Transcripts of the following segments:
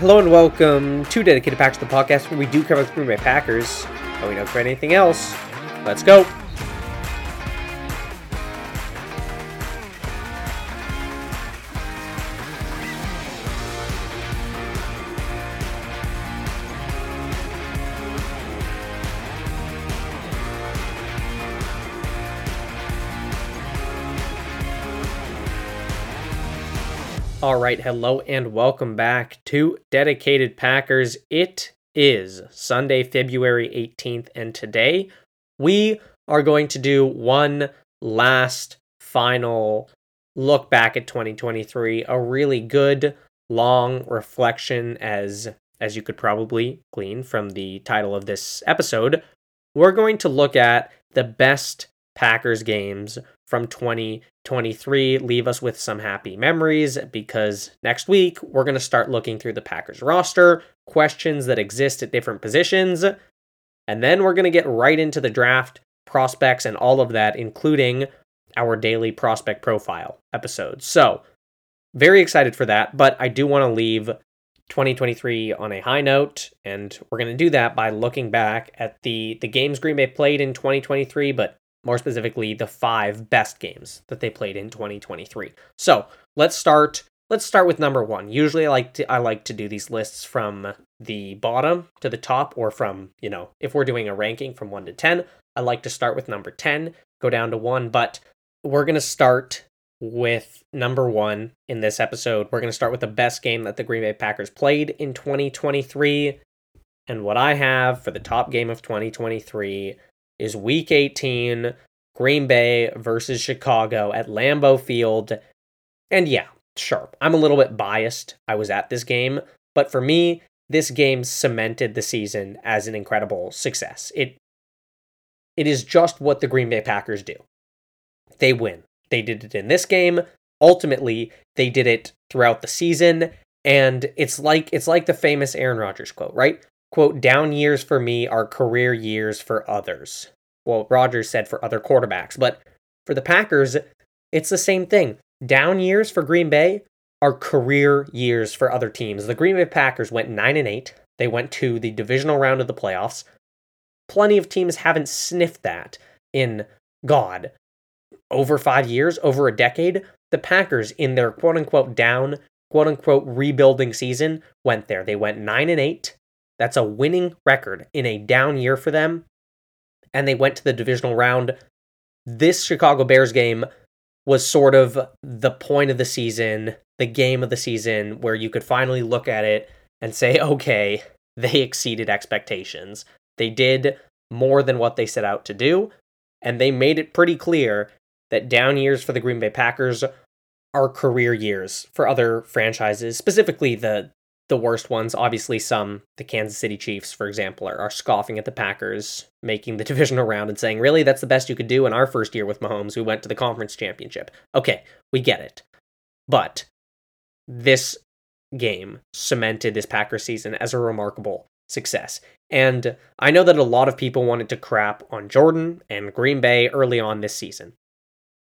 Hello and welcome to Dedicated Packers, of the podcast where we do cover the Green Bay Packers, but we don't cover anything else. Let's go. All right, hello and welcome back to Dedicated Packers. It is Sunday, February 18th, and today we are going to do one last final look back at 2023, a really good long reflection as as you could probably glean from the title of this episode. We're going to look at the best Packers games from 2023 leave us with some happy memories because next week we're going to start looking through the Packers roster, questions that exist at different positions, and then we're going to get right into the draft, prospects, and all of that, including our daily prospect profile episode. So, very excited for that, but I do want to leave 2023 on a high note, and we're going to do that by looking back at the the games Green Bay played in 2023, but more specifically the five best games that they played in 2023. So let's start. Let's start with number one. Usually, I like to I like to do these lists from the bottom to the top, or from you know if we're doing a ranking from one to ten. I like to start with number ten, go down to one, but we're gonna start with number one in this episode. We're gonna start with the best game that the Green Bay Packers played in 2023. And what I have for the top game of 2023 is week 18, Green Bay versus Chicago at Lambeau Field. And yeah, sure, I'm a little bit biased. I was at this game, but for me, this game cemented the season as an incredible success. It it is just what the Green Bay Packers do. They win. They did it in this game. Ultimately, they did it throughout the season, and it's like it's like the famous Aaron Rodgers quote, right? Quote, down years for me are career years for others. Well, Rodgers said for other quarterbacks, but for the Packers, it's the same thing. Down years for Green Bay are career years for other teams. The Green Bay Packers went 9 and 8. They went to the divisional round of the playoffs. Plenty of teams haven't sniffed that in God. Over 5 years, over a decade, the Packers in their quote unquote down, quote unquote rebuilding season went there. They went 9 and 8. That's a winning record in a down year for them. And they went to the divisional round. This Chicago Bears game was sort of the point of the season, the game of the season, where you could finally look at it and say, okay, they exceeded expectations. They did more than what they set out to do. And they made it pretty clear that down years for the Green Bay Packers are career years for other franchises, specifically the the worst ones. Obviously, some, the Kansas City Chiefs, for example, are, are scoffing at the Packers making the divisional round and saying, really, that's the best you could do in our first year with Mahomes, We went to the conference championship. Okay, we get it. But this game cemented this Packers season as a remarkable success. And I know that a lot of people wanted to crap on Jordan and Green Bay early on this season.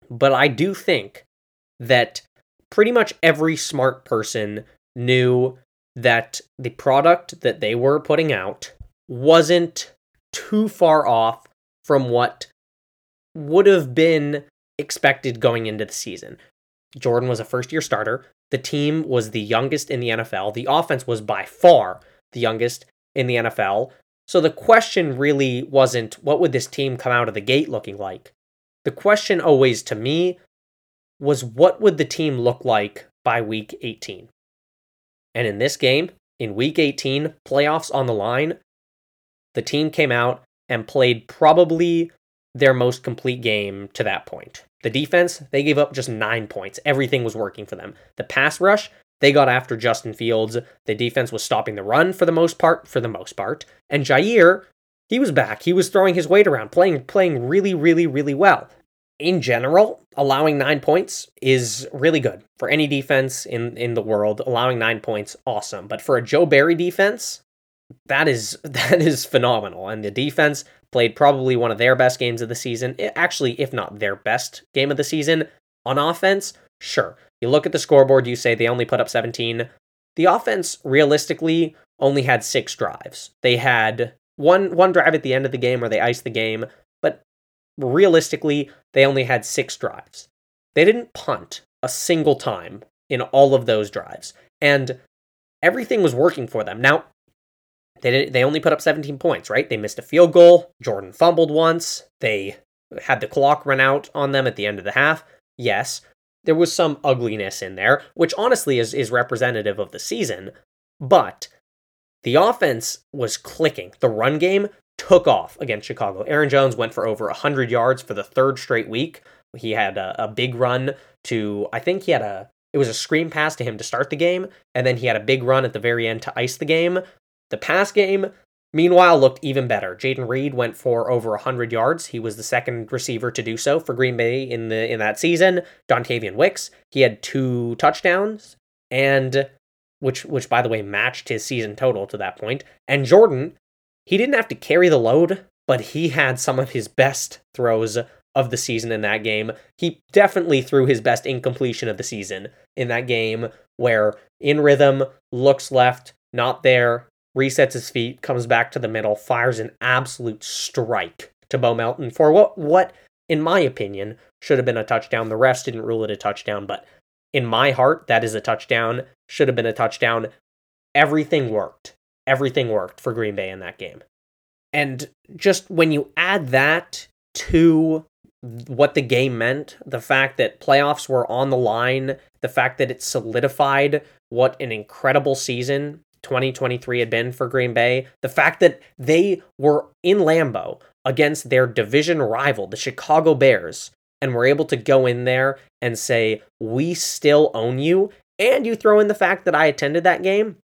But I do think that pretty much every smart person knew that the product that they were putting out wasn't too far off from what would have been expected going into the season. Jordan was a first year starter. The team was the youngest in the NFL. The offense was by far the youngest in the NFL. So the question really wasn't what would this team come out of the gate looking like? The question always to me was what would the team look like by week 18? And in this game, in week 18, playoffs on the line, the team came out and played probably their most complete game to that point. The defense, they gave up just nine points. Everything was working for them. The pass rush, they got after Justin Fields. The defense was stopping the run for the most part, for the most part. And Jaire, he was back. He was throwing his weight around, playing playing really, really, really well in general, allowing nine points is really good for any defense in, in the world. Allowing nine points, awesome. But for a Joe Barry defense, that is that is phenomenal. And the defense played probably one of their best games of the season. Actually, if not their best game of the season on offense, sure. You look at the scoreboard, you say they only put up 17. the offense realistically only had six drives. They had one one drive at the end of the game where they iced the game, realistically, they only had six drives. They didn't punt a single time in all of those drives. And everything was working for them. Now, they did, they only put up 17 points, right? They missed a field goal. Jordan fumbled once. They had the clock run out on them at the end of the half. Yes, there was some ugliness in there, which honestly is is representative of the season, but the offense was clicking. The run game took off against Chicago. Aaron Jones went for over 100 yards for the third straight week. He had a, a big run to I think he had a it was a screen pass to him to start the game, and then he had a big run at the very end to ice the game. The pass game, meanwhile, looked even better. Jayden Reed went for over 100 yards. He was the second receiver to do so for Green Bay in the in that season. Dontayvion Wicks, he had two touchdowns, and which which by the way matched his season total to that point. And Jordan, he didn't have to carry the load, but he had some of his best throws of the season in that game. He definitely threw his best incompletion of the season in that game where in rhythm, looks left, not there, resets his feet, comes back to the middle, fires an absolute strike to Bo Melton for what what in my opinion should have been a touchdown. The refs didn't rule it a touchdown, but in my heart that is a touchdown, should have been a touchdown. Everything worked. Everything worked for Green Bay in that game. And just when you add that to what the game meant, the fact that playoffs were on the line, the fact that it solidified what an incredible season 2023 had been for Green Bay, the fact that they were in Lambeau against their division rival, the Chicago Bears, and were able to go in there and say, We still own you. And you throw in the fact that I attended that game.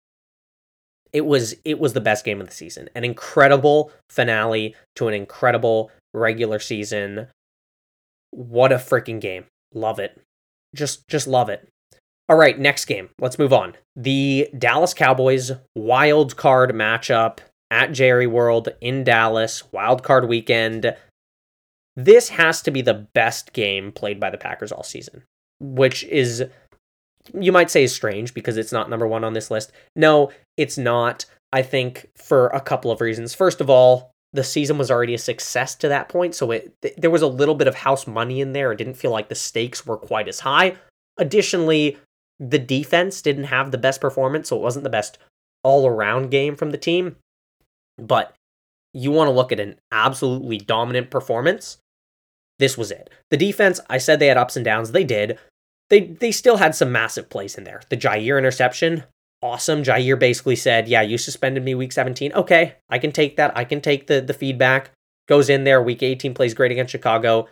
It was it was the best game of the season. An incredible finale to an incredible regular season what a freaking game. Love it. Just just love it. All right, next game. Let's move on. The Dallas Cowboys wild card matchup at Jerry World in Dallas, wild card weekend. This has to be the best game played by the Packers all season, which is you might say is strange because it's not number 1 on this list. No, it's not. I think for a couple of reasons. First of all, the season was already a success to that point, so it th- there was a little bit of house money in there. It didn't feel like the stakes were quite as high. Additionally, the defense didn't have the best performance, so it wasn't the best all-around game from the team. But you want to look at an absolutely dominant performance. This was it. The defense, I said they had ups and downs. They did. They they still had some massive plays in there. The Jaire interception, awesome. Jaire basically said, Yeah, you suspended me week 17. Okay, I can take that. I can take the, the feedback. Goes in there. Week 18 plays great against Chicago.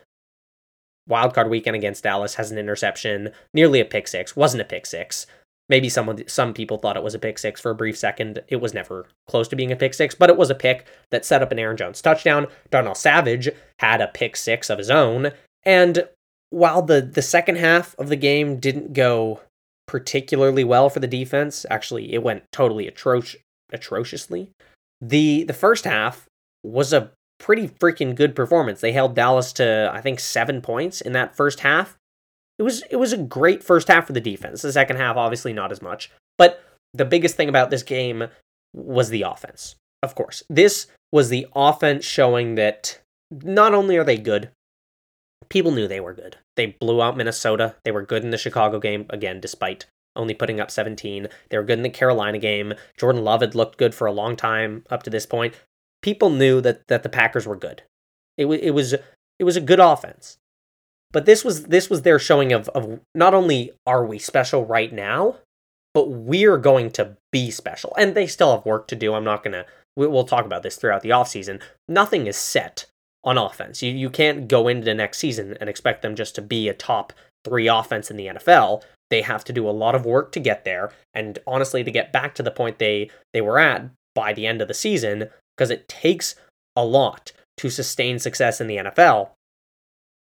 Wildcard weekend against Dallas has an interception, nearly a pick six. Wasn't a pick six. Maybe someone, some people thought it was a pick six for a brief second. It was never close to being a pick six, but it was a pick that set up an Aaron Jones touchdown. Darnell Savage had a pick six of his own. And while the, the second half of the game didn't go particularly well for the defense. Actually, it went totally atroc- atrociously. The the first half was a pretty freaking good performance. They held Dallas to I think 7 points in that first half. It was it was a great first half for the defense. The second half obviously not as much. But the biggest thing about this game was the offense. Of course. This was the offense showing that not only are they good, people knew they were good. They blew out Minnesota. They were good in the Chicago game, again, despite only putting up 17. They were good in the Carolina game. Jordan Love had looked good for a long time up to this point. People knew that, that the Packers were good. It, w- it was it was a good offense. But this was this was their showing of, of not only are we special right now, but we're going to be special. And they still have work to do. I'm not going to we'll talk about this throughout the offseason. Nothing is set on offense. You, you can't go into the next season and expect them just to be a top three offense in the NFL. They have to do a lot of work to get there, and honestly, to get back to the point they they were at by the end of the season, because it takes a lot to sustain success in the NFL.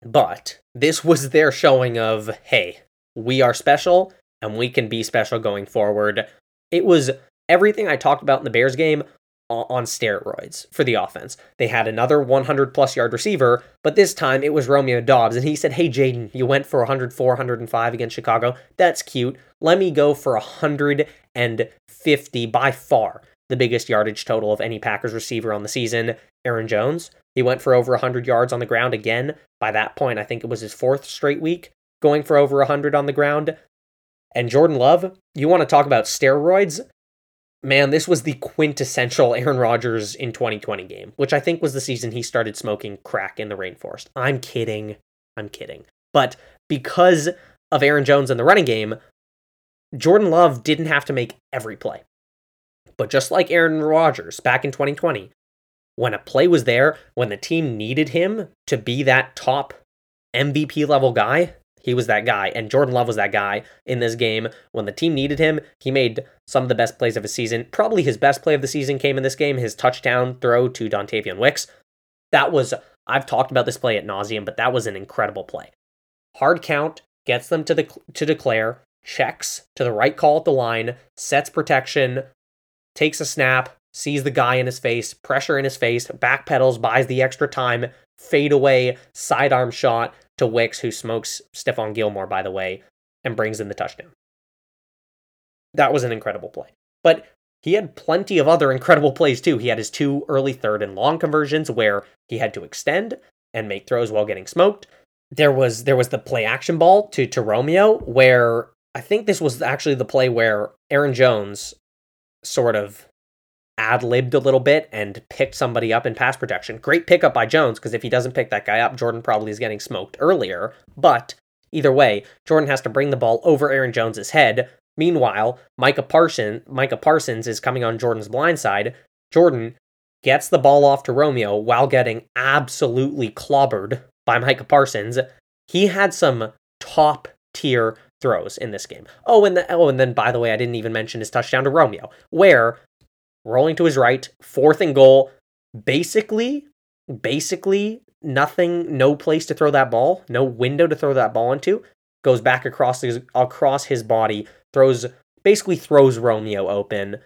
But this was their showing of, hey, we are special and we can be special going forward. It was everything I talked about in the Bears game on steroids for the offense. They had another 100 plus yard receiver, but this time it was Romeo Doubs. And he said, Hey, Jayden, you went for 104, 105 against Chicago. That's cute. Let me go for 150 by far the biggest yardage total of any Packers receiver on the season. Aaron Jones, he went for over 100 yards on the ground again. By that point, I think it was his fourth straight week going for over 100 on the ground. And Jordan Love, you want to talk about steroids? Man, this was the quintessential Aaron Rodgers in 2020 game, which I think was the season he started smoking crack in the rainforest. I'm kidding. I'm kidding. But because of Aaron Jones and the running game, Jordan Love didn't have to make every play. But just like Aaron Rodgers back in 2020, when a play was there, when the team needed him to be that top MVP level guy, he was that guy, and Jordan Love was that guy in this game. When the team needed him, he made some of the best plays of his season. Probably his best play of the season came in this game, his touchdown throw to Dontayvion Wicks. That was, I've talked about this play at nauseum, but that was an incredible play. Hard count, gets them to the to declare, checks to the right call at the line, sets protection, takes a snap, sees the guy in his face, pressure in his face, backpedals, buys the extra time, fade away, sidearm shot, to Wicks, who smokes Stephon Gilmore, by the way, and brings in the touchdown. That was an incredible play. But he had plenty of other incredible plays too. He had his two early third and long conversions where he had to extend and make throws while getting smoked. There was there was the play action ball to to Romeo where I think this was actually the play where Aaron Jones sort of ad libbed a little bit and picked somebody up in pass protection. Great pickup by Jones because if he doesn't pick that guy up, Jordan probably is getting smoked earlier. But either way, Jordan has to bring the ball over Aaron Jones's head. Meanwhile, Micah Parson, Micah Parsons is coming on Jordan's blind side. Jordan gets the ball off to Romeo while getting absolutely clobbered by Micah Parsons. He had some top tier throws in this game. Oh, and the, oh, and then by the way, I didn't even mention his touchdown to Romeo, where rolling to his right, fourth and goal. Basically, basically nothing, no place to throw that ball, no window to throw that ball into. Goes back across his across his body, throws basically throws Romeo open.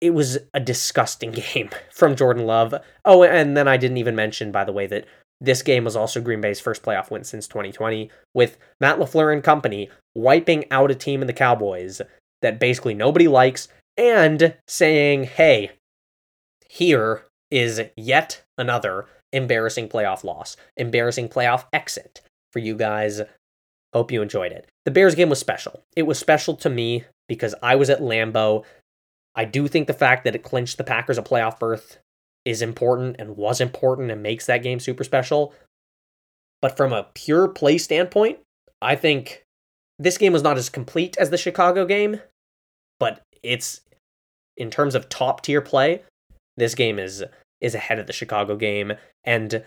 It was a disgusting game from Jordan Love. Oh, and then I didn't even mention, by the way, that this game was also Green Bay's first playoff win since 2020, with Matt LaFleur and company wiping out a team in the Cowboys that basically nobody likes and saying, hey, here is yet another embarrassing playoff loss, embarrassing playoff exit for you guys. Hope you enjoyed it. The Bears game was special. It was special to me because I was at Lambeau. I do think the fact that it clinched the Packers a playoff berth is important and was important and makes that game super special. But from a pure play standpoint, I think this game was not as complete as the Chicago game, but it's in terms of top tier play, this game is is ahead of the Chicago game, and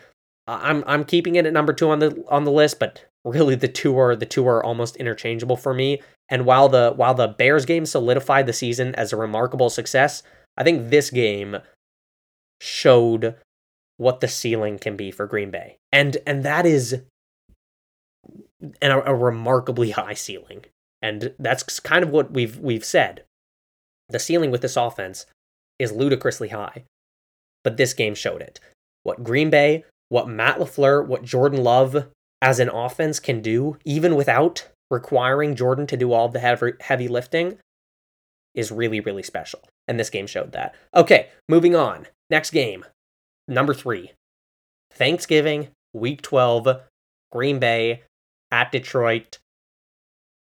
I'm I'm keeping it at number two on the on the list, but really the two are the two are almost interchangeable for me. And while the while the Bears game solidified the season as a remarkable success, I think this game showed what the ceiling can be for Green Bay, and and that is an, a remarkably high ceiling, and that's kind of what we've we've said the ceiling with this offense is ludicrously high, but this game showed it. What Green Bay, what Matt LaFleur, what Jordan Love as an offense can do, even without requiring Jordan to do all the heavy, heavy lifting, is really, really special. And this game showed that. Okay, moving on. Next game, number three Thanksgiving, week 12, Green Bay at Detroit.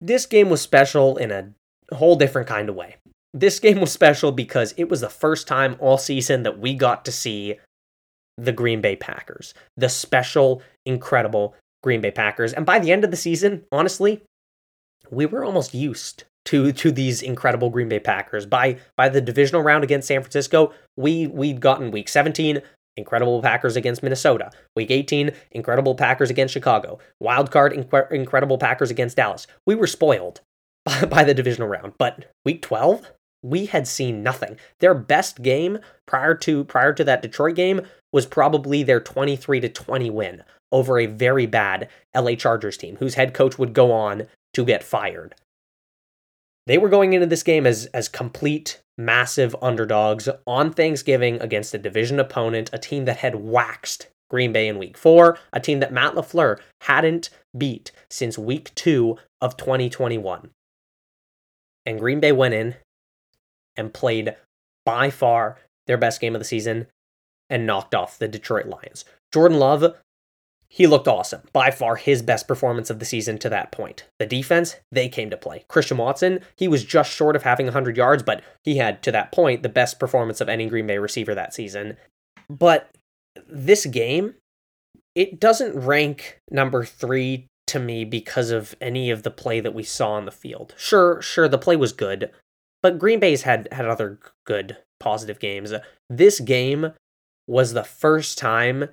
This game was special in a whole different kind of way this game was special because it was the first time all season that we got to see the Green Bay Packers, the special, incredible Green Bay Packers. And by the end of the season, honestly, we were almost used to to these incredible Green Bay Packers. By by the divisional round against San Francisco, we we'd gotten week 17 incredible Packers against Minnesota. Week 18, incredible Packers against Chicago. Wild card, inc- incredible Packers against Dallas. We were spoiled by, by the divisional round. But week 12, we had seen nothing. Their best game prior to prior to that Detroit game was probably their 23 to 20 win over a very bad LA Chargers team whose head coach would go on to get fired. They were going into this game as as complete massive underdogs on Thanksgiving against a division opponent, a team that had waxed Green Bay in week four, a team that Matt LaFleur hadn't beat since week two of 2021. And Green Bay went in and played by far their best game of the season and knocked off the Detroit Lions. Jordan Love, he looked awesome. By far his best performance of the season to that point. The defense, they came to play. Christian Watson, he was just short of having 100 yards, but he had, to that point, the best performance of any Green Bay receiver that season. But this game, it doesn't rank number three to me because of any of the play that we saw on the field. Sure, sure, the play was good, but Green Bay's had had other good positive games. This game was the first time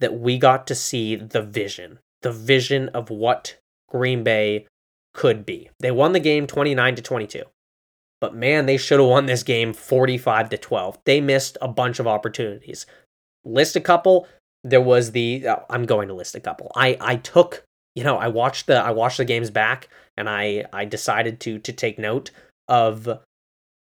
that we got to see the vision, the vision of what Green Bay could be. They won the game 29 to 22. But man, they should have won this game 45 to 12. They missed a bunch of opportunities. List a couple. There was the uh, I'm going to list a couple. I I took, you know, I watched the I watched the games back and I I decided to to take note of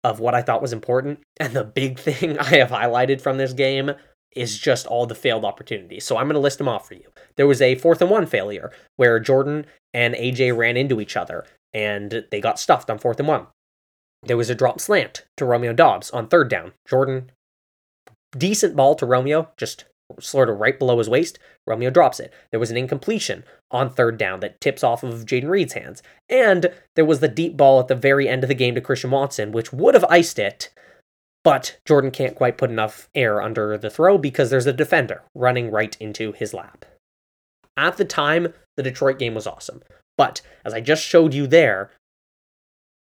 of what I thought was important. And the big thing I have highlighted from this game is just all the failed opportunities. So I'm going to list them off for you. There was a fourth and one failure where Jordan and AJ ran into each other and they got stuffed on fourth and one. There was a drop slant to Romeo Doubs on third down. Jordan, decent ball to Romeo, just of right below his waist. Romeo drops it. There was an incompletion on third down that tips off of Jayden Reed's hands. And there was the deep ball at the very end of the game to Christian Watson, which would have iced it, but Jordan can't quite put enough air under the throw because there's a defender running right into his lap. At the time, the Detroit game was awesome. But as I just showed you there,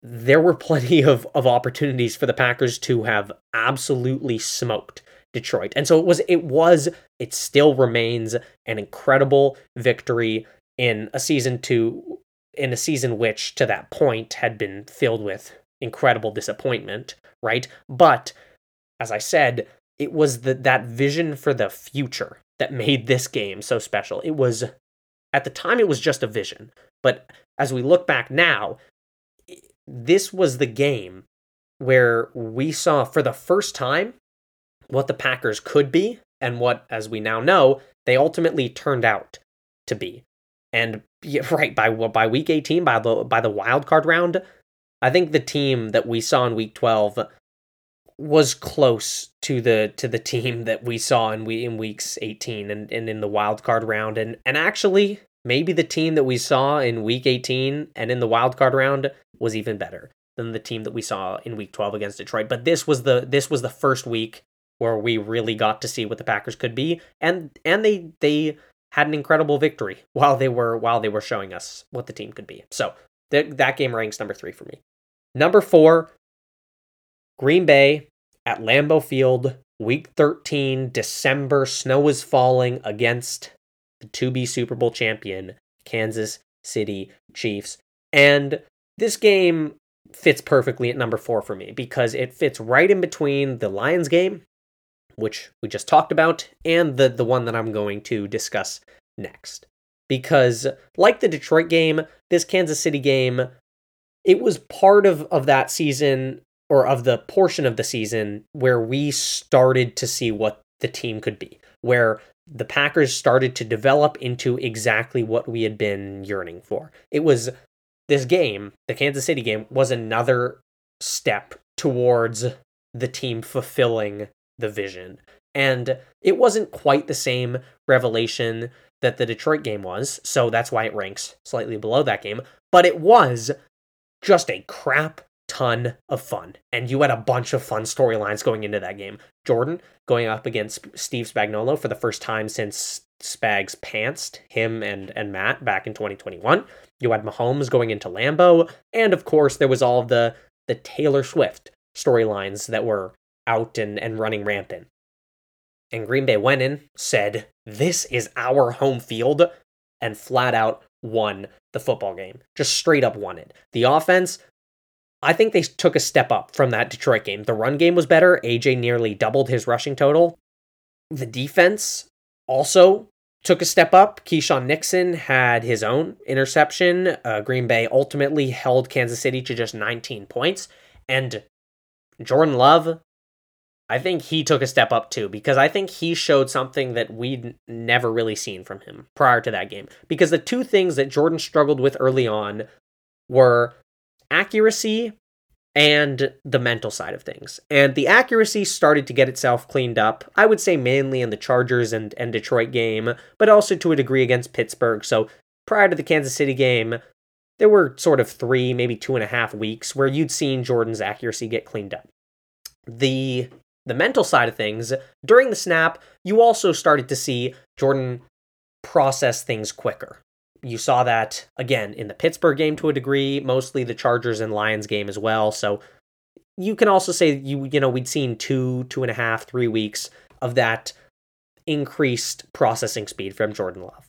there were plenty of, of opportunities for the Packers to have absolutely smoked Detroit. And so it was it was it still remains an incredible victory in a season to in a season which to that point had been filled with incredible disappointment, right? But as I said, it was the, that vision for the future that made this game so special. It was at the time it was just a vision, but as we look back now, this was the game where we saw for the first time what the Packers could be and what, as we now know, they ultimately turned out to be. And right by by week 18, by the by the wild card round, I think the team that we saw in week 12 was close to the to the team that we saw in we in weeks 18 and, and in the wild card round. And and actually maybe the team that we saw in week 18 and in the wild card round was even better than the team that we saw in week 12 against Detroit. But this was the this was the first week where we really got to see what the Packers could be, and and they they had an incredible victory while they were while they were showing us what the team could be. So th- that game ranks number three for me. Number four, Green Bay at Lambeau Field, Week 13, December. Snow is falling against the to be Super Bowl champion Kansas City Chiefs, and this game fits perfectly at number four for me because it fits right in between the Lions game which we just talked about, and the, the one that I'm going to discuss next. Because, like the Detroit game, this Kansas City game, it was part of, of that season or of the portion of the season where we started to see what the team could be, where the Packers started to develop into exactly what we had been yearning for. It was this game, the Kansas City game, was another step towards the team fulfilling the vision. And it wasn't quite the same revelation that the Detroit game was, so that's why it ranks slightly below that game. But it was just a crap ton of fun. And you had a bunch of fun storylines going into that game. Jordan going up against Steve Spagnuolo for the first time since Spags pantsed him and, and Matt back in 2021. You had Mahomes going into Lambeau. And of course, there was all the, the Taylor Swift storylines that were out and, and running rampant. And Green Bay went in, said, This is our home field, and flat out won the football game. Just straight up won it. The offense, I think they took a step up from that Detroit game. The run game was better. AJ nearly doubled his rushing total. The defense also took a step up. Keisean Nixon had his own interception. Uh, Green Bay ultimately held Kansas City to just 19 points. And Jordan Love, I think he took a step up too because I think he showed something that we'd never really seen from him prior to that game. Because the two things that Jordan struggled with early on were accuracy and the mental side of things. And the accuracy started to get itself cleaned up, I would say mainly in the Chargers and, and Detroit game, but also to a degree against Pittsburgh. So prior to the Kansas City game, there were sort of three, maybe two and a half weeks where you'd seen Jordan's accuracy get cleaned up. The the mental side of things, during the snap, you also started to see Jordan process things quicker. You saw that again in the Pittsburgh game to a degree, mostly the Chargers and Lions game as well. So you can also say you you know we'd seen two, two and a half, three weeks of that increased processing speed from Jordan Love.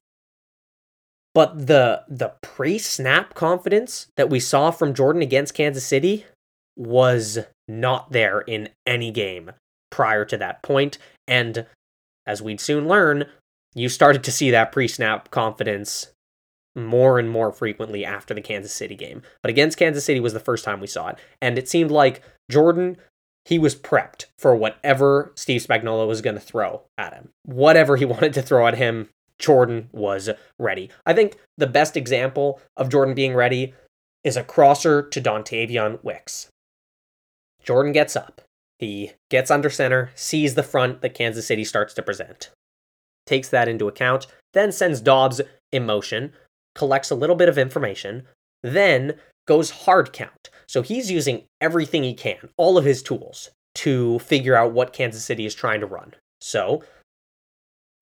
But the the pre-snap confidence that we saw from Jordan against Kansas City was not there in any game prior to that point. And as we'd soon learn, you started to see that pre-snap confidence more and more frequently after the Kansas City game. But against Kansas City was the first time we saw it. And it seemed like Jordan, he was prepped for whatever Steve Spagnuolo was going to throw at him. Whatever he wanted to throw at him, Jordan was ready. I think the best example of Jordan being ready is a crosser to Dontayvion Wicks. Jordan gets up. He gets under center, sees the front that Kansas City starts to present, takes that into account, then sends Doubs in motion, collects a little bit of information, then goes hard count. So he's using everything he can, all of his tools, to figure out what Kansas City is trying to run. So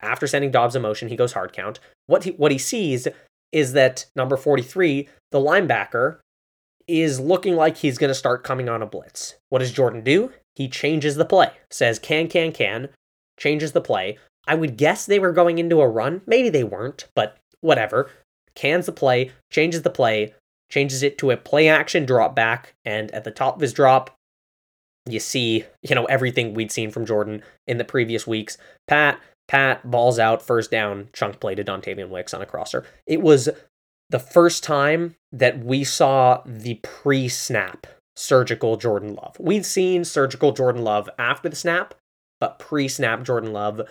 after sending Doubs in motion, he goes hard count. What he, what he sees is that number 43, the linebacker, is looking like he's going to start coming on a blitz. What does Jordan do? He changes the play, says can, can, can, changes the play. I would guess they were going into a run. Maybe they weren't, but whatever. Cans the play, changes the play, changes it to a play action drop back, and at the top of his drop, you see, you know, everything we'd seen from Jordan in the previous weeks. Pat Pat, balls out, first down, chunk play to Dontayvion Wicks on a crosser. It was the first time that we saw the pre snap surgical Jordan Love. We'd seen surgical Jordan Love after the snap, but pre snap Jordan Love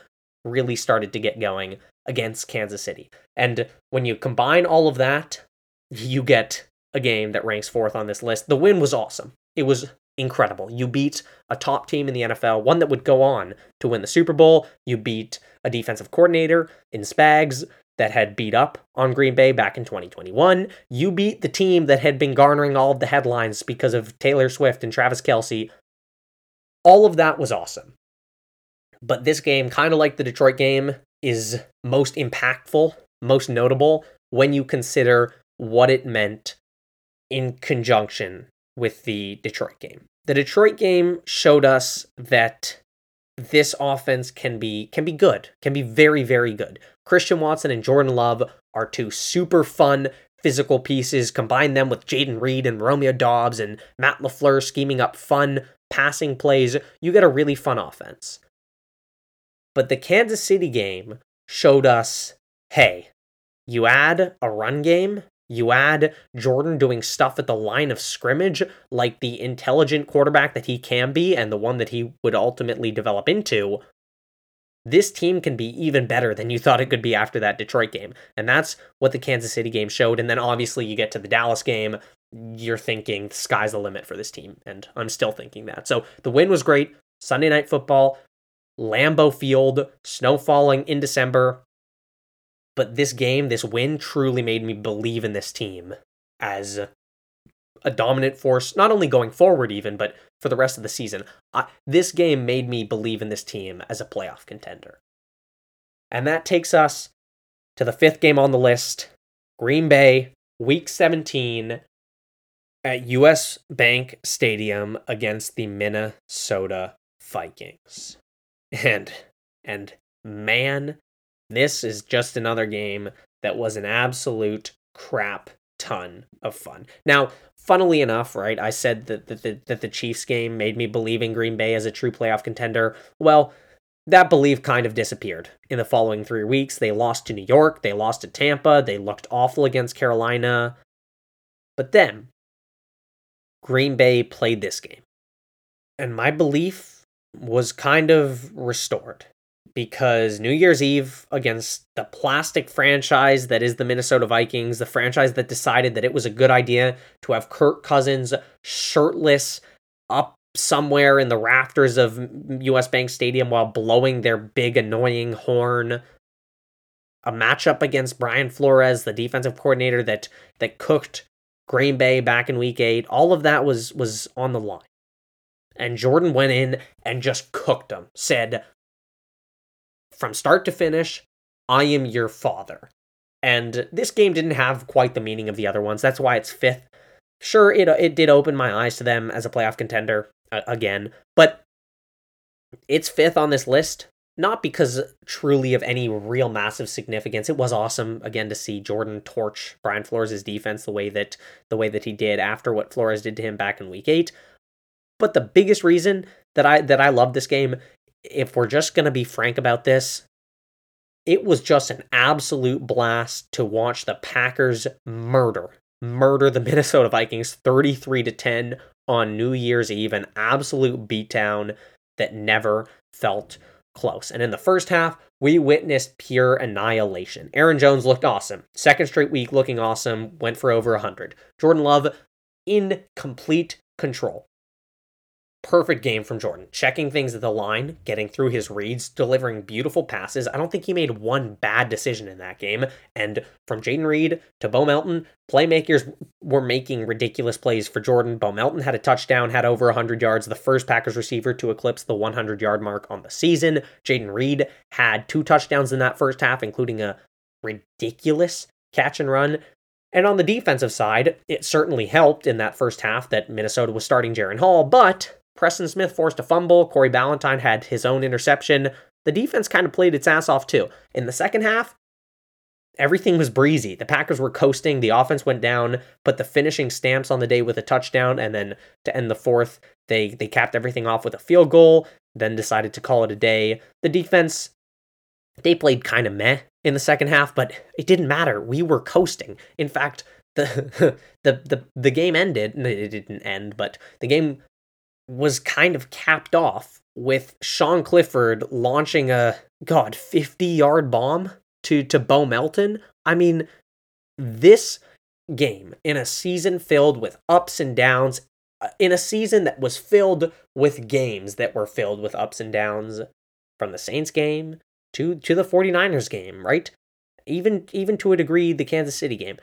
really started to get going against Kansas City. And when you combine all of that, you get a game that ranks fourth on this list. The win was awesome. It was incredible. You beat a top team in the NFL, one that would go on to win the Super Bowl. You beat a defensive coordinator in Spags that had beat up on Green Bay back in 2021. You beat the team that had been garnering all of the headlines because of Taylor Swift and Travis Kelce. All of that was awesome. But this game, kind of like the Detroit game, is most impactful, most notable when you consider what it meant in conjunction with the Detroit game. The Detroit game showed us that this offense can be can be good, can be very very good. Christian Watson and Jordan Love are two super fun physical pieces. Combine them with Jayden Reed and Romeo Doubs and Matt LaFleur scheming up fun passing plays, you get a really fun offense. But the Kansas City game showed us, hey, you add a run game, you add Jordan doing stuff at the line of scrimmage, like the intelligent quarterback that he can be and the one that he would ultimately develop into. This team can be even better than you thought it could be after that Detroit game. And that's what the Kansas City game showed. And then obviously you get to the Dallas game, you're thinking the sky's the limit for this team. And I'm still thinking that. So the win was great. Sunday night football, Lambeau Field, snow falling in December. But this game, this win, truly made me believe in this team as a dominant force, not only going forward, even, but for the rest of the season. I, this game made me believe in this team as a playoff contender. And that takes us to the fifth game on the list Green Bay, week 17 at US Bank Stadium against the Minnesota Vikings. And and man, this is just another game that was an absolute crap ton of fun. Now, funnily enough, right, I said that, that, that, that the Chiefs game made me believe in Green Bay as a true playoff contender. Well, that belief kind of disappeared in the following three weeks. They lost to New York, they lost to Tampa, they looked awful against Carolina. But then, Green Bay played this game. And my belief was kind of restored because New Year's Eve against the plastic franchise that is the Minnesota Vikings, the franchise that decided that it was a good idea to have Kirk Cousins shirtless up somewhere in the rafters of US Bank Stadium while blowing their big annoying horn. A matchup against Brian Flores, the defensive coordinator that that cooked Green Bay back in week 8. All of that was was on the line. And Jordan went in and just cooked them. Said from start to finish, I am your father. And this game didn't have quite the meaning of the other ones. That's why it's fifth. Sure, it it did open my eyes to them as a playoff contender uh, again, but it's fifth on this list. Not because truly of any real massive significance. It was awesome again to see Jordan torch Brian Flores' defense the way that the way that he did after what Flores did to him back in week eight. But the biggest reason that I that I love this game if we're just going to be frank about this, it was just an absolute blast to watch the Packers murder murder the Minnesota Vikings 33 to 10 on New Year's Eve, an absolute beatdown that never felt close. And in the first half, we witnessed pure annihilation. Aaron Jones looked awesome. Second straight week looking awesome, went for over 100. Jordan Love in complete control perfect game from Jordan. Checking things at the line, getting through his reads, delivering beautiful passes. I don't think he made one bad decision in that game. And from Jayden Reed to Bo Melton, playmakers were making ridiculous plays for Jordan. Bo Melton had a touchdown, had over 100 yards, the first Packers receiver to eclipse the 100 yard mark on the season. Jayden Reed had two touchdowns in that first half, including a ridiculous catch and run and on the defensive side, it certainly helped in that first half that Minnesota was starting Jaren Hall, but Preston Smith forced a fumble. Corey Ballentine had his own interception. The defense kind of played its ass off too. In the second half, everything was breezy. The Packers were coasting. The offense went down, put the finishing stamps on the day with a touchdown, and then to end the fourth, they they capped everything off with a field goal. Then decided to call it a day. The defense, they played kind of meh in the second half, but it didn't matter. We were coasting. In fact, the the the the game ended. It didn't end, but the game was kind of capped off with Sean Clifford launching a god 50 yard bomb to to Bo Melton. I mean, this game in a season filled with ups and downs, uh, in a season that was filled with games that were filled with ups and downs from the Saints game to to the 49ers game, right? Even even to a degree the Kansas City game.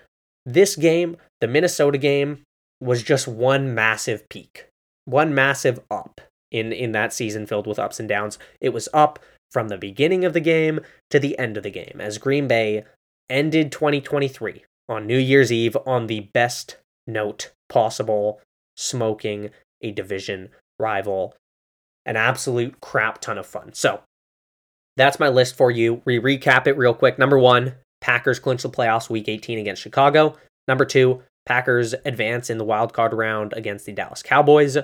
This game, the Minnesota game was just one massive peak one massive up in in that season filled with ups and downs. It was up from the beginning of the game to the end of the game as Green Bay ended 2023 on New Year's Eve on the best note possible, smoking a division rival. An absolute crap ton of fun. So, that's my list for you. We recap it real quick. Number 1, Packers clinch the playoffs week 18 against Chicago. Number 2, Packers advance in the wild card round against the Dallas Cowboys.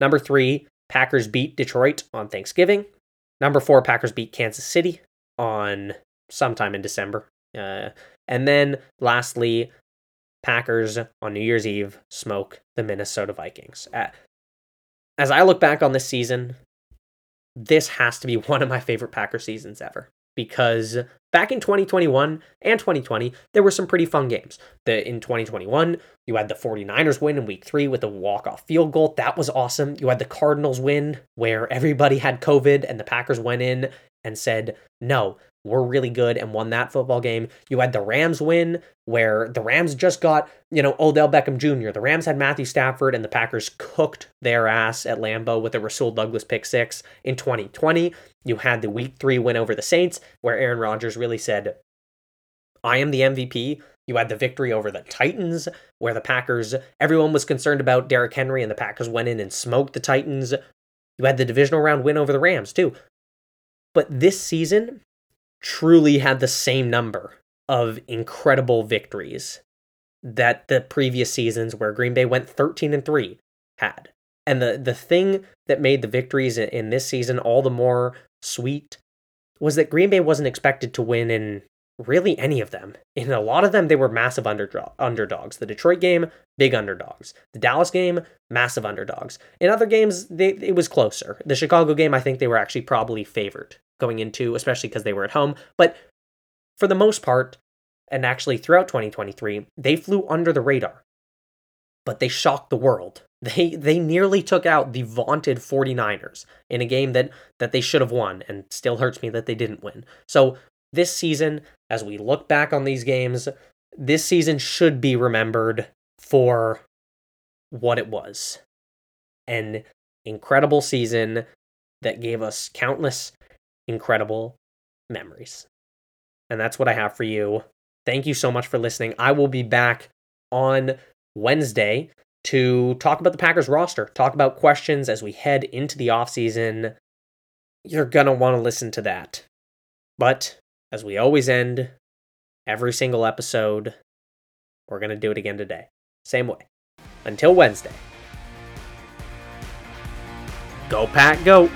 Number three, Packers beat Detroit on Thanksgiving. Number four, Packers beat Kansas City on sometime in December. Uh, and then lastly, Packers on New Year's Eve smoke the Minnesota Vikings. Uh, as I look back on this season, this has to be one of my favorite Packer seasons ever because back in 2021 and 2020, there were some pretty fun games. The, in 2021, you had the 49ers win in week three with a walk-off field goal. That was awesome. You had the Cardinals win where everybody had COVID and the Packers went in and said, no, we're really good and won that football game. You had the Rams win where the Rams just got, you know, Odell Beckham Jr. The Rams had Matthew Stafford and the Packers cooked their ass at Lambeau with a Rasul Douglas pick six. In 2020, you had the week three win over the Saints where Aaron Rodgers really said, I am the MVP. You had the victory over the Titans, where the Packers, everyone was concerned about Derrick Henry, and the Packers went in and smoked the Titans. You had the divisional round win over the Rams, too. But this season truly had the same number of incredible victories that the previous seasons where Green Bay went 13 and 3 had. And the the thing that made the victories in this season all the more sweet was that Green Bay wasn't expected to win in really any of them. In a lot of them, they were massive underdogs. The Detroit game, big underdogs. The Dallas game, massive underdogs. In other games, they, it was closer. The Chicago game, I think they were actually probably favored going into, especially because they were at home. But for the most part, and actually throughout 2023, they flew under the radar. But they shocked the world. They they nearly took out the vaunted 49ers in a game that that they should have won and still hurts me that they didn't win. So this season, as we look back on these games, this season should be remembered for what it was an incredible season that gave us countless incredible memories. And that's what I have for you. Thank you so much for listening. I will be back on Wednesday to talk about the Packers roster, talk about questions as we head into the offseason. You're going to want to listen to that. But as we always end every single episode, we're going to do it again today. Same way. Until Wednesday. Go, Pack, go.